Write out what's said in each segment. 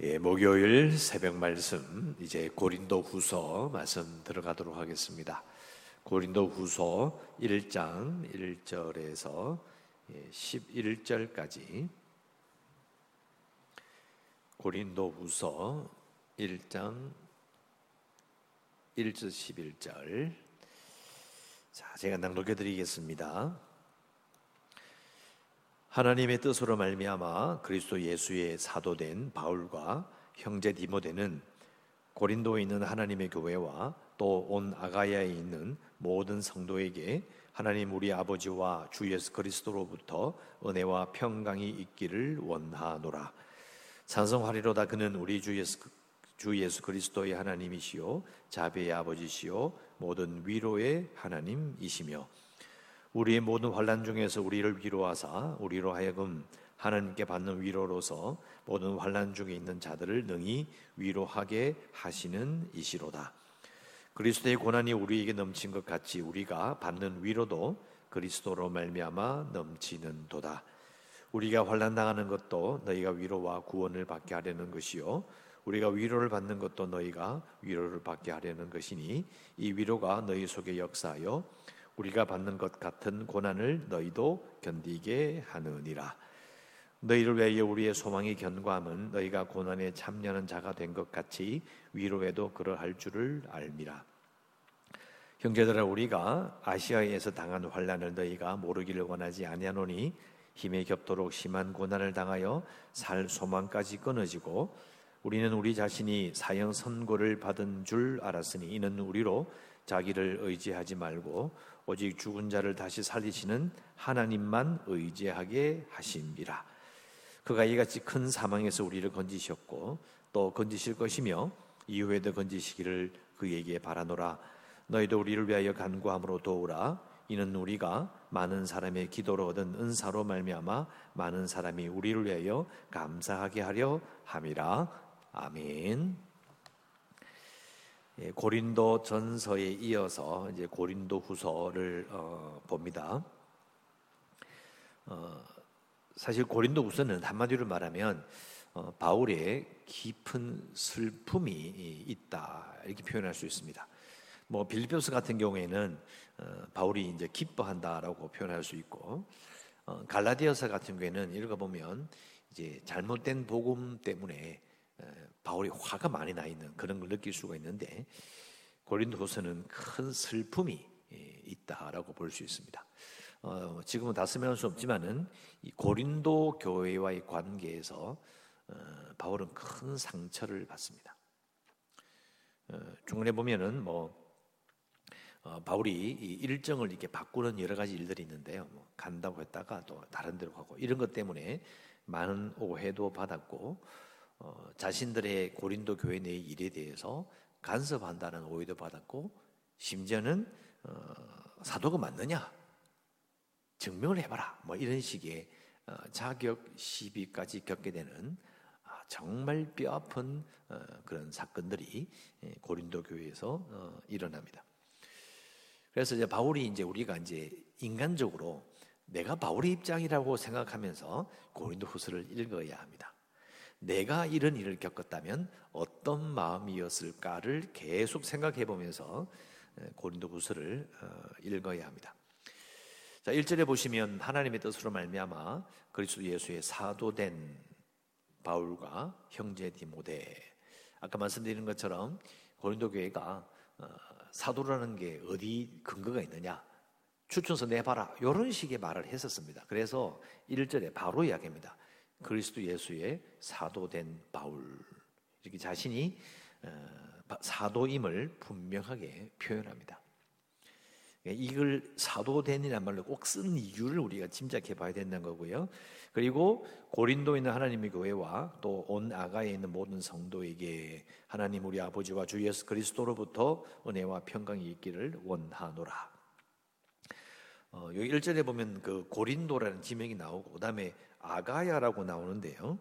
예, 목요일 새벽 말씀 이제 고린도 후서 말씀 들어가도록 하겠습니다. 고린도 후서 1장 1절에서 11절까지 고린도 후서 1장 1절 11절 자, 제가 낭독해 드리겠습니다. 하나님의 뜻으로 말미암아 그리스도 예수의 사도된 바울과 형제 디모데는 고린도에 있는 하나님의 교회와 또 온 아가야에 있는 모든 성도에게 하나님 우리 아버지와 주 예수 그리스도로부터 은혜와 평강이 있기를 원하노라. 찬성하리로다 그는 우리 주 예수, 주 예수 그리스도의 하나님이시요 자비의 아버지시요 모든 위로의 하나님이시며 우리의 모든 환란 중에서 우리를 위로하사 우리로 하여금 하나님께 받는 위로로서 모든 환란 중에 있는 자들을 능히 위로하게 하시는 이시로다. 그리스도의 고난이 우리에게 넘친 것 같이 우리가 받는 위로도 그리스도로 말미암아 넘치는 도다. 우리가 환난 당하는 것도 너희가 위로와 구원을 받게 하려는 것이요 우리가 위로를 받는 것도 너희가 위로를 받게 하려는 것이니 이 위로가 너희 속에 역사하여 우리가 받는 것 같은 고난을 너희도 견디게 하느니라. 너희를 위하여 우리의 소망이 견고함은 너희가 고난에 참여하는 자가 된 것 같이 위로에도 그러할 줄을 알미라. 형제들아 우리가 아시아에서 당한 환란을 너희가 모르기를 원하지 아니하노니 힘에 겹도록 심한 고난을 당하여 살 소망까지 끊어지고 우리는 우리 자신이 사형 선고를 받은 줄 알았으니 이는 우리로 자기를 의지하지 말고 오직 죽은 자를 다시 살리시는 하나님만 의지하게 하심이라. 그가 이같이 큰 사망에서 우리를 건지셨고 또 건지실 것이며 이후에도 건지시기를 그에게 바라노라. 너희도 우리를 위하여 간구함으로 도우라. 이는 우리가 많은 사람의 기도로 얻은 은사로 말미암아 많은 사람이 우리를 위하여 감사하게 하려 함이라. 아멘. 예, 고린도 전서에 이어서 이제 고린도 후서를 어, 봅니다. 어, 사실 고린도 후서는 한마디로 말하면 어, 바울의 깊은 슬픔이 있다 이렇게 표현할 수 있습니다. 뭐 빌립보서 같은 경우에는 어, 바울이 이제 기뻐한다라고 표현할 수 있고 어, 갈라디아서 같은 경우에는 읽어보면 이제 잘못된 복음 때문에 바울이 화가 많이 나 있는 그런 걸 느낄 수가 있는데 고린도서는 큰 슬픔이 있다라고 볼 수 있습니다. 어, 지금은 다 설명할 수 없지만은 이 고린도 교회와의 관계에서 어, 바울은 큰 상처를 받습니다. 어, 중간에 보면은 뭐 어, 바울이 이 일정을 이렇게 바꾸는 여러 가지 일들이 있는데요. 뭐 간다고 했다가 또 다른 데로 가고 이런 것 때문에 많은 오해도 받았고 어, 자신들의 고린도 교회 내의 일에 대해서 간섭한다는 오해도 받았고 심지어는 어, 사도가 맞느냐 증명을 해봐라 뭐 이런 식의 어, 자격 시비까지 겪게 되는 아, 정말 뼈아픈 어, 그런 사건들이 예, 고린도 교회에서 어, 일어납니다. 그래서 이제 바울이 이제 우리가 이제 인간적으로 내가 바울의 입장이라고 생각하면서 고린도 후서를 읽어야 합니다. 내가 이런 일을 겪었다면 어떤 마음이었을까를 계속 생각해 보면서 고린도 후서를 어, 읽어야 합니다. 자, 1절에 보시면 하나님의 뜻으로 말미암아 그리스도 예수의 사도된 바울과 형제 디모데 아까 말씀드린 것처럼 고린도 교회가 어, 사도라는 게 어디 근거가 있느냐 추천서 내봐라 이런 식의 말을 했었습니다. 그래서 1절에 바로 이야기합니다. 그리스도 예수의 사도된 바울 이렇게 자신이 어, 사도임을 분명하게 표현합니다. 이걸 사도된이란 말로 꼭 쓰는 이유를 우리가 짐작해 봐야 된다는 거고요. 그리고 고린도에 있는 하나님의 교회와 또 온 아가에 있는 모든 성도에게 하나님 우리 아버지와 주 예수 그리스도로부터 은혜와 평강이 있기를 원하노라. 어, 여기 1절에 보면 그 고린도라는 지명이 나오고 그다음에 아가야라고 나오는데요.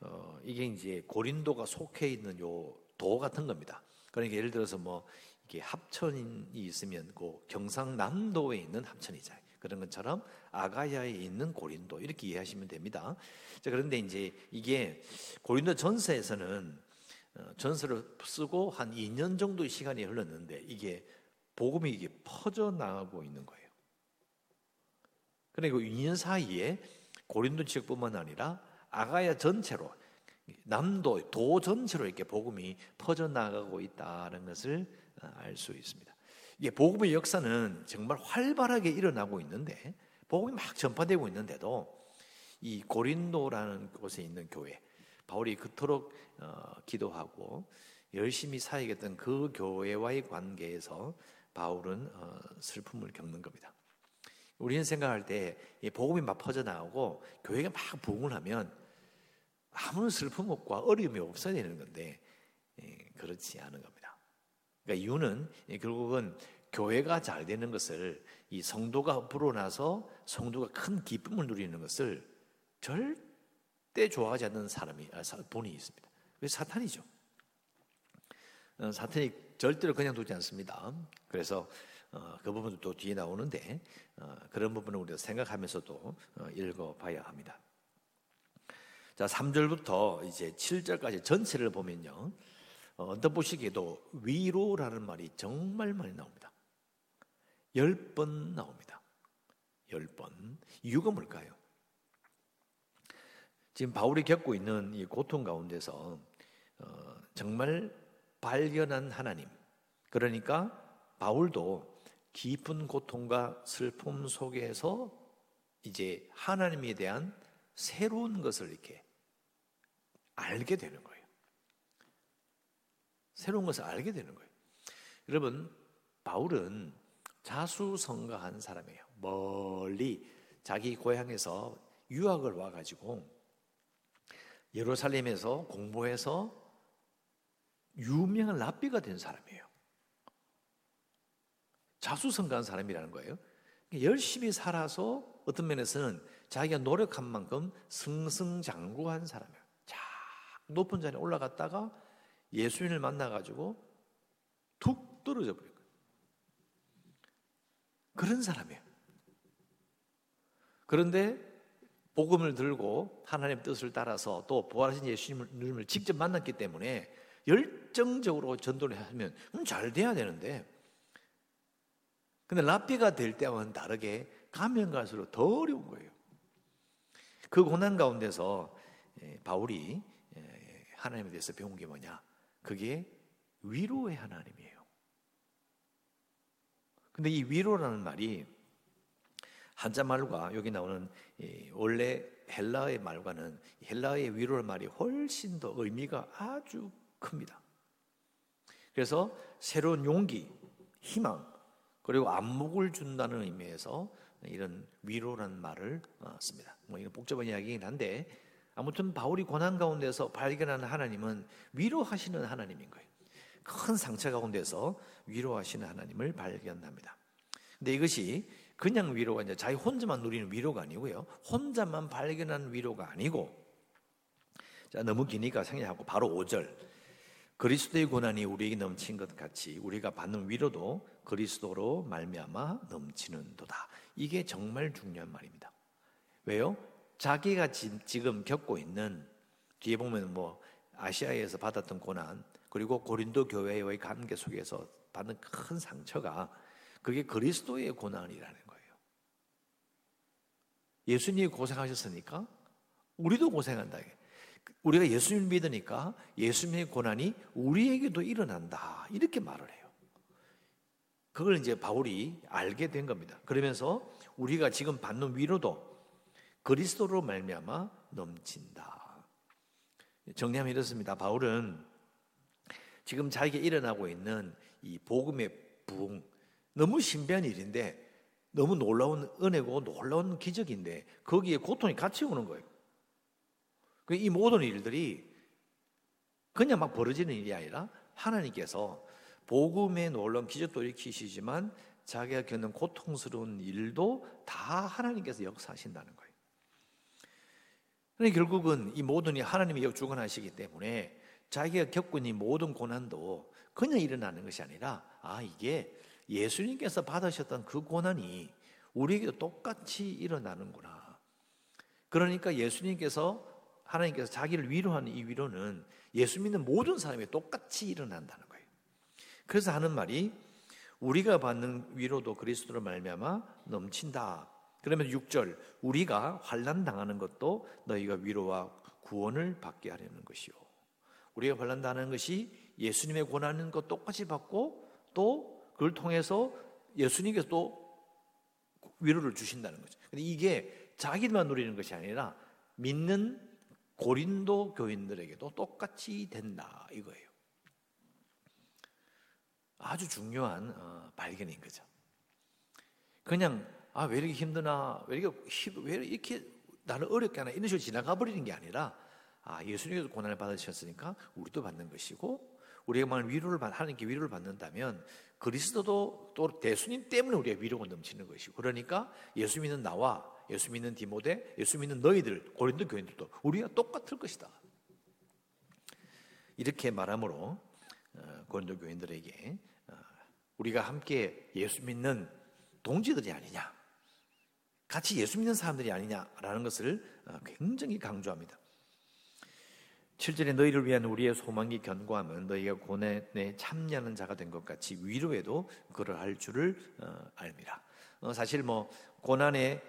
어, 이게 이제 고린도가 속해 있는 요 도 같은 겁니다. 그러니까 예를 들어서 뭐 이게 합천이 있으면 그 경상남도에 있는 합천이잖아요. 그런 것처럼 아가야에 있는 고린도 이렇게 이해하시면 됩니다. 자, 그런데 이제 이게 고린도 전서에서는 어, 전서를 쓰고 한 2년 정도의 시간이 흘렀는데 이게 복음이 이게 퍼져 나가고 있는 거예요. 그리고 2년 사이에 고린도 지역뿐만 아니라 아가야 전체로 남도 도 전체로 이렇게 복음이 퍼져 나가고 있다는 것을 어, 알수 있습니다. 이게 복음의 역사는 정말 활발하게 일어나고 있는데 복음이 막 전파되고 있는데도 이 고린도라는 곳에 있는 교회 바울이 그토록 어, 기도하고 열심히 사역했던 그 교회와의 관계에서 바울은 어, 슬픔을 겪는 겁니다. 우리는 생각할 때 복음이 막 퍼져 나오고 교회가 막 부흥을 하면 아무런 슬픔 없고 어려움이 없어야 되는 건데 예, 그렇지 않은 겁니다. 그러니까 이유는 결국은 교회가 잘 되는 것을 이 성도가 불어나서 성도가 큰 기쁨을 누리는 것을 절대 좋아하지 않는 사람이 아, 본이 있습니다. 그 사탄이죠. 어, 사탄이 절대로 그냥 두지 않습니다. 그래서 어, 그 부분도 또 뒤에 나오는데 어, 그런 부분을 우리가 생각하면서도 읽어봐야 합니다. 자, 3절부터 이제 7절까지 전체를 보면요. 언뜻 보시기에도 위로라는 말이 정말 많이 나옵니다. 열 번 나옵니다. 열 번. 이유가 뭘까요? 지금 바울이 겪고 있는 이 고통 가운데서 어, 정말 발견한 하나님. 그러니까 바울도 깊은 고통과 슬픔 속에서 이제 하나님에 대한 새로운 것을 이렇게 알게 되는 거예요. 새로운 것을 알게 되는 거예요. 여러분, 바울은 자수성가한 사람이에요. 멀리 자기 고향에서 유학을 와가지고 예루살렘에서 공부해서 유명한 랍비가 된 사람이에요. 자수성가한 사람이라는 거예요. 열심히 살아서 어떤 면에서는 자기가 노력한 만큼 승승장구한 사람이에요. 자, 높은 자리에 올라갔다가 예수님을 만나가지고 툭 떨어져 버린 거예요. 그런 사람이에요. 그런데 복음을 들고 하나님의 뜻을 따라서 또 부활하신 예수님을 직접 만났기 때문에 열정적으로 전도를 하면 잘 돼야 되는데 근데 랍비가 될 때와는 다르게 가면 갈수록 더 어려운 거예요. 그 고난 가운데서 예, 바울이 예, 하나님에 대해서 배운 게 뭐냐? 그게 위로의 하나님이에요. 근데 이 위로라는 말이 한자 말과 여기 나오는 원래 헬라의 말과는 헬라의 위로의 말이 훨씬 더 의미가 아주 큽니다. 그래서 새로운 용기, 희망, 그리고 안목을 준다는 의미에서 이런 위로라는 말을 어, 씁니다. 뭐 이건 복잡한 이야기긴 한데 아무튼 바울이 고난 가운데서 발견하는 하나님은 위로하시는 하나님인 거예요. 큰 상처 가운데서 위로하시는 하나님을 발견합니다. 근데 이것이 그냥 위로가 이제 자기 혼자만 누리는 위로가 아니고요. 혼자만 발견한 위로가 아니고 자, 너무 기니까 생략하고 바로 5절. 그리스도의 고난이 우리에게 넘친 것 같이 우리가 받는 위로도 그리스도로 말미암아 넘치는도다. 이게 정말 중요한 말입니다. 왜요? 자기가 지금 겪고 있는 뒤에 보면 뭐 아시아에서 받았던 고난 그리고 고린도 교회의 관계 속에서 받는 큰 상처가 그게 그리스도의 고난이라는 예수님이 고생하셨으니까 우리도 고생한다. 우리가 예수님 믿으니까 예수님의 고난이 우리에게도 일어난다. 이렇게 말을 해요. 그걸 이제 바울이 알게 된 겁니다. 그러면서 우리가 지금 받는 위로도 그리스도로 말미암아 넘친다. 정리하면 이렇습니다. 바울은 지금 자기가 일어나고 있는 이 복음의 부흥 너무 신비한 일인데 너무 놀라운 은혜고 놀라운 기적인데 거기에 고통이 같이 오는 거예요. 그이 모든 일들이 그냥 막 벌어지는 일이 아니라 하나님께서 복음의 놀라운 기적도 일으키시지만 자기가 겪는 고통스러운 일도 다 하나님께서 역사하신다는 거예요. 그러니 결국은 이 모든 이 하나님이 주관하시기 때문에 자기가 겪고 있는 모든 고난도 그냥 일어나는 것이 아니라 아 이게 예수님께서 받으셨던 그 고난이 우리에게도 똑같이 일어나는구나. 그러니까 예수님께서 하나님께서 자기를 위로하는 이 위로는 예수 믿는 모든 사람이 똑같이 일어난다는 거예요. 그래서 하는 말이 우리가 받는 위로도 그리스도로 말미암아 넘친다. 그러면 6절 우리가 환난 당하는 것도 너희가 위로와 구원을 받게 하려는 것이요. 우리가 환난 당하는 것이 예수님의 고난인 것 똑같이 받고 또 그걸 통해서 예수님께서 또 위로를 주신다는 거죠. 근데 이게 자기만 누리는 것이 아니라 믿는 고린도 교인들에게도 똑같이 된다 이거예요. 아주 중요한 어, 발견인 거죠. 그냥 아 왜 이렇게 힘드나 왜 이렇게 왜 이렇게 나를 어렵게 하나 이런 식으로 지나가 버리는 게 아니라 아 예수님께서 고난을 받으셨으니까 우리도 받는 것이고 우리가 만 위로를 받 하나님께 위로를 받는다면 그리스도도 또 대수님 때문에 우리가 위로가 넘치는 것이고 그러니까 예수 믿는 나와 예수 믿는 디모데 예수 믿는 너희들 고린도 교인들도 우리가 똑같을 것이다. 이렇게 말함으로 어, 고린도 교인들에게 어, 우리가 함께 예수 믿는 동지들이 아니냐, 같이 예수 믿는 사람들이 아니냐라는 것을 어, 굉장히 강조합니다. 7절에 너희를 위한 우리의 소망이 견고함은 너희가 고난에 참여하는 자가 된 것 같이 위로에도 그러할 줄을 알미라. 사실 뭐 고난에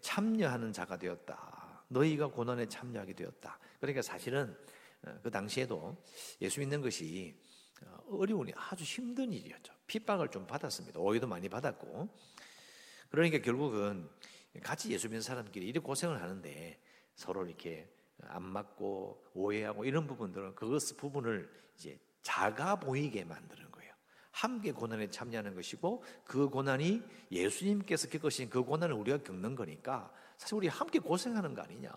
참여하는 자가 되었다. 너희가 고난에 참여하게 되었다. 그러니까 사실은 그 당시에도 예수 믿는 것이 어, 어려운 아주 힘든 일이었죠. 핍박을 좀 받았습니다. 오해도 많이 받았고. 그러니까 결국은 같이 예수 믿는 사람끼리 이렇게 고생을 하는데 서로 이렇게 안 맞고 오해하고 이런 부분들은 그것 부분을 이제 작아 보이게 만드는 거예요. 함께 고난에 참여하는 것이고 그 고난이 예수님께서 겪으신 그 고난을 우리가 겪는 거니까 사실 우리 함께 고생하는 거 아니냐.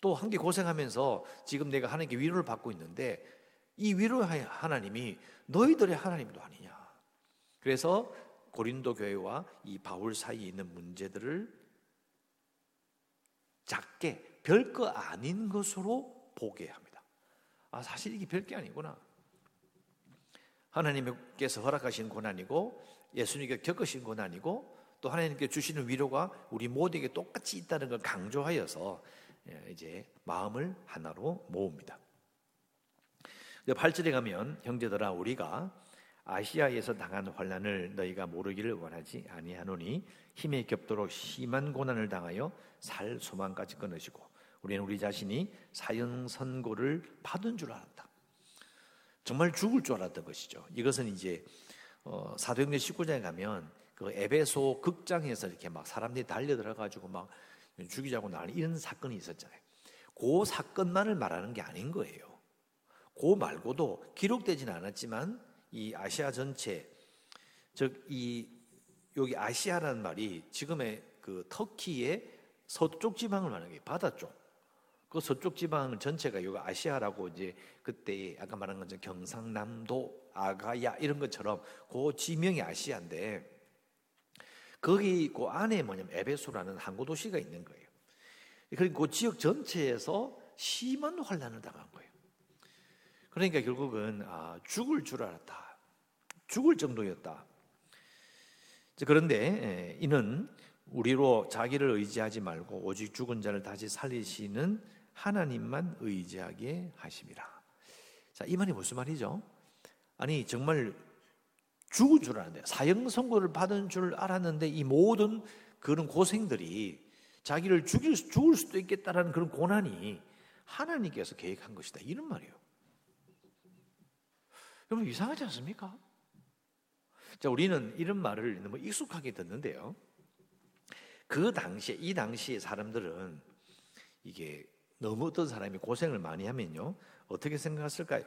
또 함께 고생하면서 지금 내가 하나님께 위로를 받고 있는데 이 위로의 하나님이 너희들의 하나님도 아니냐. 그래서 고린도 교회와 이 바울 사이에 있는 문제들을 작게 별거 아닌 것으로 보게 합니다. 아, 사실 이게 별게 아니구나. 하나님께서 허락하신 고난이고 예수님께 겪으신 고난이고 또 하나님께 주시는 위로가 우리 모두에게 똑같이 있다는 걸 강조하여서 예, 이제 마음을 하나로 모읍니다. 8절에 가면 형제들아 우리가 아시아에서 당한 환란을 너희가 모르기를 원하지 아니하노니 힘에 겹도록 심한 고난을 당하여 살 소망까지 끊으시고 우리는 우리 자신이 사형 선고를 받은 줄 알았다. 정말 죽을 줄 알았던 것이죠. 이것은 이제 어, 사도행전 19장에 가면 그 에베소 극장에서 이렇게 막 사람들이 달려들어 가지고 막 죽이자고 난리 이런 사건이 있었잖아요. 그 사건만을 말하는 게 아닌 거예요. 그 말고도 기록되지는 않았지만 이 아시아 전체 즉 이 여기 아시아라는 말이 지금의 그 터키의 서쪽 지방을 말하는 게 바다 쪽. 그 서쪽 지방 전체가 여기 아시아라고 이제 그때 아까 말한 것처럼 경상남도, 아가야 이런 것처럼 그 지명이 아시아인데 거기 그 안에 뭐냐면 에베소라는 항구 도시가 있는 거예요. 그리고 그 지역 전체에서 심한 환란을 당한 거예요. 그러니까 결국은 아, 죽을 줄 알았다. 죽을 정도였다. 그런데 이는 우리로 자기를 의지하지 말고 오직 죽은 자를 다시 살리시는 하나님만 의지하게 하심이라. 자, 이 말이 무슨 말이죠? 아니 정말 죽은 줄 알았는데 사형 선고를 받은 줄 알았는데 이 모든 그런 고생들이 자기를 죽일 죽을 수도 있겠다라는 그런 고난이 하나님께서 계획한 것이다 이런 말이에요. 여러분 이상하지 않습니까? 자 우리는 이런 말을 너무 익숙하게 듣는데요. 그 당시에 이 당시에 사람들은 이게 너무 어떤 사람이 고생을 많이 하면요 어떻게 생각했을까요?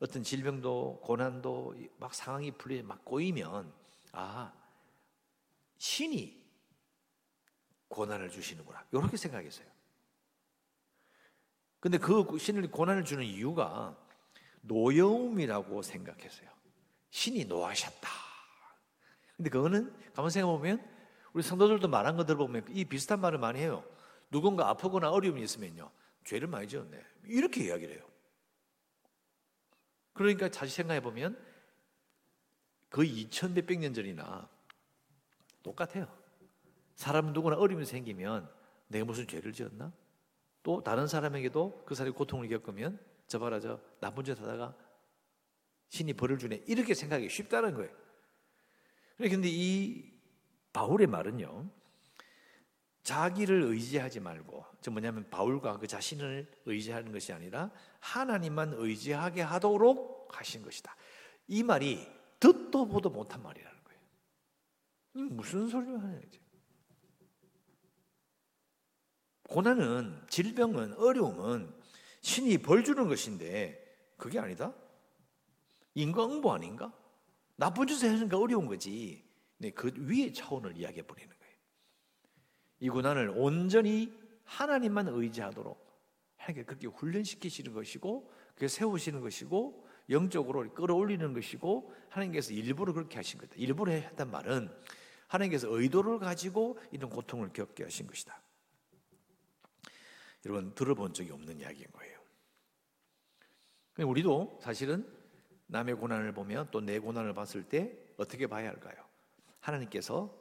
어떤 질병도 고난도 막 상황이 풀리 막 꼬이면 아 신이 고난을 주시는구나 이렇게 생각했어요. 근데 그 신을 고난을 주는 이유가 노여움이라고 생각했어요. 신이 노하셨다. 근데 그거는 가만 생각해 보면 우리 성도들도 말한 것들 보면 이 비슷한 말을 많이 해요. 누군가 아프거나 어려움이 있으면요 죄를 많이 지었네. 이렇게 이야기를 해요. 그러니까 다시 생각해 보면 거의 2천 몇백 년 전이나 똑같아요. 사람 누구나 어려움이 생기면 내가 무슨 죄를 지었나? 또 다른 사람에게도 그 사람이 고통을 겪으면 저 봐라 저 나쁜 짓 하다가 신이 벌을 주네 이렇게 생각하기 쉽다는 거예요. 그런데 이 바울의 말은요. 자기를 의지하지 말고 저 뭐냐면 바울과 그 자신을 의지하는 것이 아니라 하나님만 의지하게 하도록 하신 것이다. 이 말이 듣도 보도 못한 말이라는 거예요. 무슨 소리를 하냐 이제. 고난은 질병은 어려움은 신이 벌 주는 것인데 그게 아니다. 인과응보 아닌가? 나쁜 짓을 하니까 어려운 거지. 네, 그 위의 차원을 이야기해 버리는 거예요. 이 고난을 온전히 하나님만 의지하도록 하나님께 그렇게 훈련시키시는 것이고 그게 세우시는 것이고 영적으로 끌어올리는 것이고 하나님께서 일부러 그렇게 하신 거다. 일부러 했단 말은 하나님께서 의도를 가지고 이런 고통을 겪게 하신 것이다. 여러분 들어본 적이 없는 이야기인 거예요. 우리도 사실은 남의 고난을 보면 또 내 고난을 봤을 때 어떻게 봐야 할까요? 하나님께서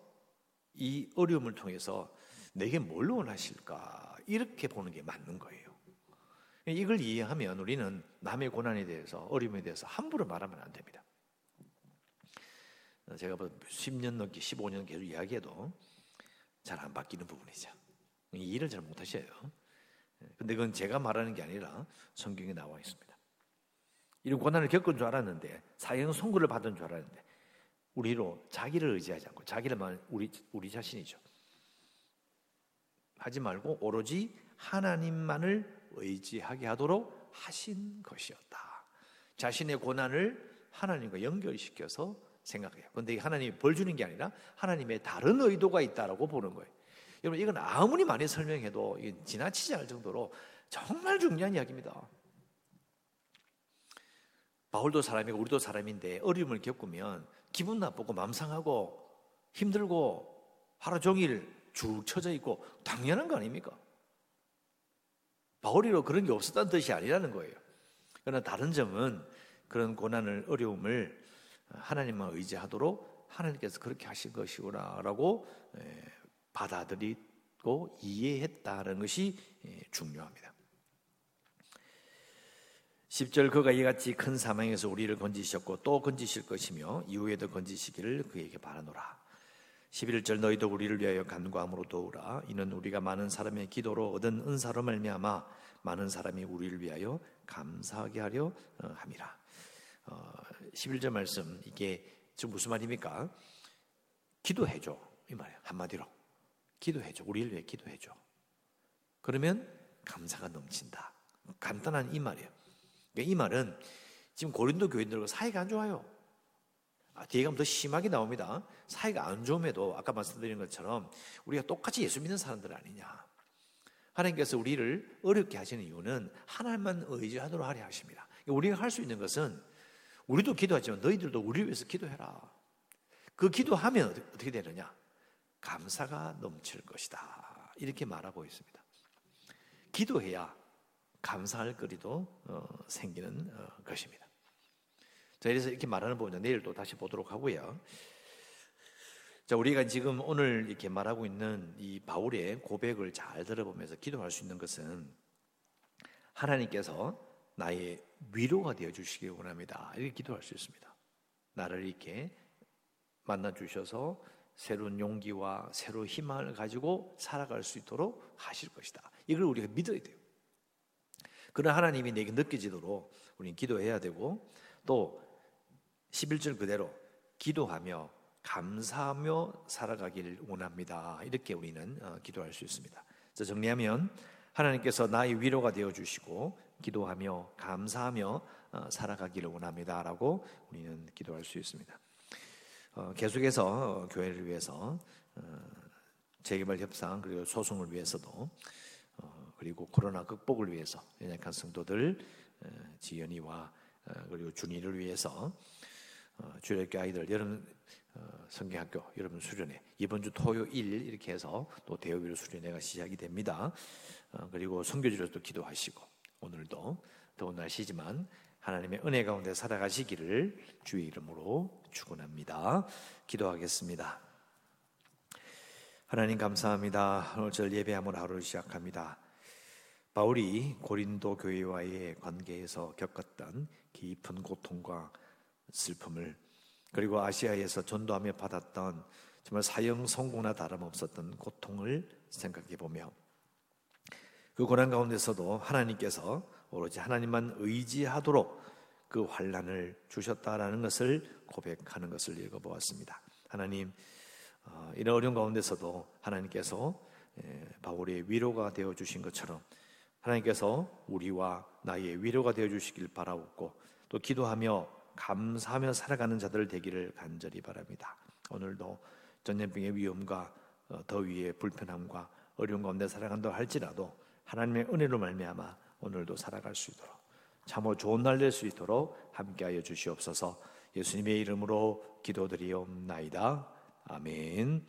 이 어려움을 통해서 내게 뭘 원하실까? 이렇게 보는 게 맞는 거예요. 이걸 이해하면 우리는 남의 고난에 대해서 어려움에 대해서 함부로 말하면 안 됩니다. 제가 10년 뭐 넘게 15년 계속 이야기해도 잘 안 바뀌는 부분이죠. 일을 잘 못하셔요. 근데 그건 제가 말하는 게 아니라 성경에 나와 있습니다. 이런 고난을 겪은 줄 알았는데 사형 선고를 받은 줄 알았는데 우리로 자기를 의지하지 않고 자기를 말 우리 우리 자신이죠. 하지 말고 오로지 하나님만을 의지하게 하도록 하신 것이었다. 자신의 고난을 하나님과 연결시켜서 생각해요. 그런데 하나님이 벌 주는 게 아니라 하나님의 다른 의도가 있다라고 보는 거예요. 여러분 이건 아무리 많이 설명해도 지나치지 않을 정도로 정말 중요한 이야기입니다. 바울도 사람이고 우리도 사람인데 어려움을 겪으면 기분 나쁘고 맘 상하고 힘들고 하루 종일 쭉 처져 있고 당연한 거 아닙니까? 바울이로 그런 게 없었다는 뜻이 아니라는 거예요. 그러나 다른 점은 그런 고난을 어려움을 하나님만 의지하도록 하나님께서 그렇게 하신 것이구나라고 받아들이고 이해했다는 것이 예, 중요합니다. 10절 그가 이같이 큰 사망에서 우리를 건지셨고 또 건지실 것이며 이후에도 건지시기를 그에게 바라노라. 11절 너희도 우리를 위하여 간구함으로 도우라. 이는 우리가 많은 사람의 기도로 얻은 은사로 말미암아 많은 사람이 우리를 위하여 감사하게 하려 어, 함이라. 어, 11절 말씀 이게 지금 무슨 말입니까? 기도해 줘 이 말이에요 한마디로 기도해 줘. 우리를 위해 기도해 줘. 그러면 감사가 넘친다. 간단한 이 말이에요. 그러니까 이 말은 지금 고린도 교인들과 사이가 안 좋아요. 아, 뒤에 가면 더 심하게 나옵니다. 사이가 안 좋음에도 아까 말씀드린 것처럼 우리가 똑같이 예수 믿는 사람들 아니냐. 하나님께서 우리를 어렵게 하시는 이유는 하나님만 의지하도록 하려 하십니다. 우리가 할 수 있는 것은 우리도 기도하지만 너희들도 우리를 위해서 기도해라. 그 기도하면 어떻게 되느냐? 감사가 넘칠 것이다. 이렇게 말하고 있습니다. 기도해야 감사할 거리도 어, 생기는 어, 것입니다. 자, 그래서 이렇게 말하는 부분은 내일 또 다시 보도록 하고요. 자, 우리가 지금 오늘 이렇게 말하고 있는 이 바울의 고백을 잘 들어보면서 기도할 수 있는 것은 하나님께서 나의 위로가 되어 주시기 원합니다. 이렇게 기도할 수 있습니다. 나를 이렇게 만나 주셔서 새로운 용기와 새로운 희망을 가지고 살아갈 수 있도록 하실 것이다. 이걸 우리가 믿어야 돼요. 그런 하나님이 내게 느껴지도록 우리는 기도해야 되고 또 11절 그대로 기도하며 감사하며 살아가길 원합니다. 이렇게 우리는 어, 기도할 수 있습니다. 자, 정리하면 하나님께서 나의 위로가 되어 주시고 기도하며 감사하며 어, 살아가기를 원합니다라고 우리는 기도할 수 있습니다. 어, 계속해서 어, 교회를 위해서 어, 재개발 협상 그리고 소송을 위해서도 그리고 코로나 극복을 위해서 연약한 성도들 지연이와 그리고 준이를 위해서 주일학교 아이들 여름 성경학교 여러분 수련회 이번 주 토요일 이렇게 해서 또 대여비로 수련회가 시작이 됩니다. 그리고 성교지로도 기도하시고 오늘도 더운 날씨지만 하나님의 은혜 가운데 살아가시기를 주의 이름으로 축원합니다. 기도하겠습니다. 하나님 감사합니다. 오늘 절 예배함으로 하루를 시작합니다. 바울이 고린도 교회와의 관계에서 겪었던 깊은 고통과 슬픔을 그리고 아시아에서 전도하며 받았던 정말 사형 성공나 다름없었던 고통을 생각해 보며 그 고난 가운데서도 하나님께서 오로지 하나님만 의지하도록 그 환란을 주셨다라는 것을 고백하는 것을 읽어보았습니다. 하나님 어, 이런 어려운 가운데서도 하나님께서 바울의 위로가 되어 주신 것처럼 하나님께서 우리와 나의 위로가 되어 주시길 바라옵고 또 기도하며 감사하며 살아가는 자들 되기를 간절히 바랍니다. 오늘도 전염병의 위험과 어, 더위의 불편함과 어려운 가운데 살아간다 할지라도 하나님의 은혜로 말미암아 오늘도 살아갈 수 있도록 참으로 좋은 날 될 수 있도록 함께하여 주시옵소서. 예수님의 이름으로 기도드리옵나이다. 아멘.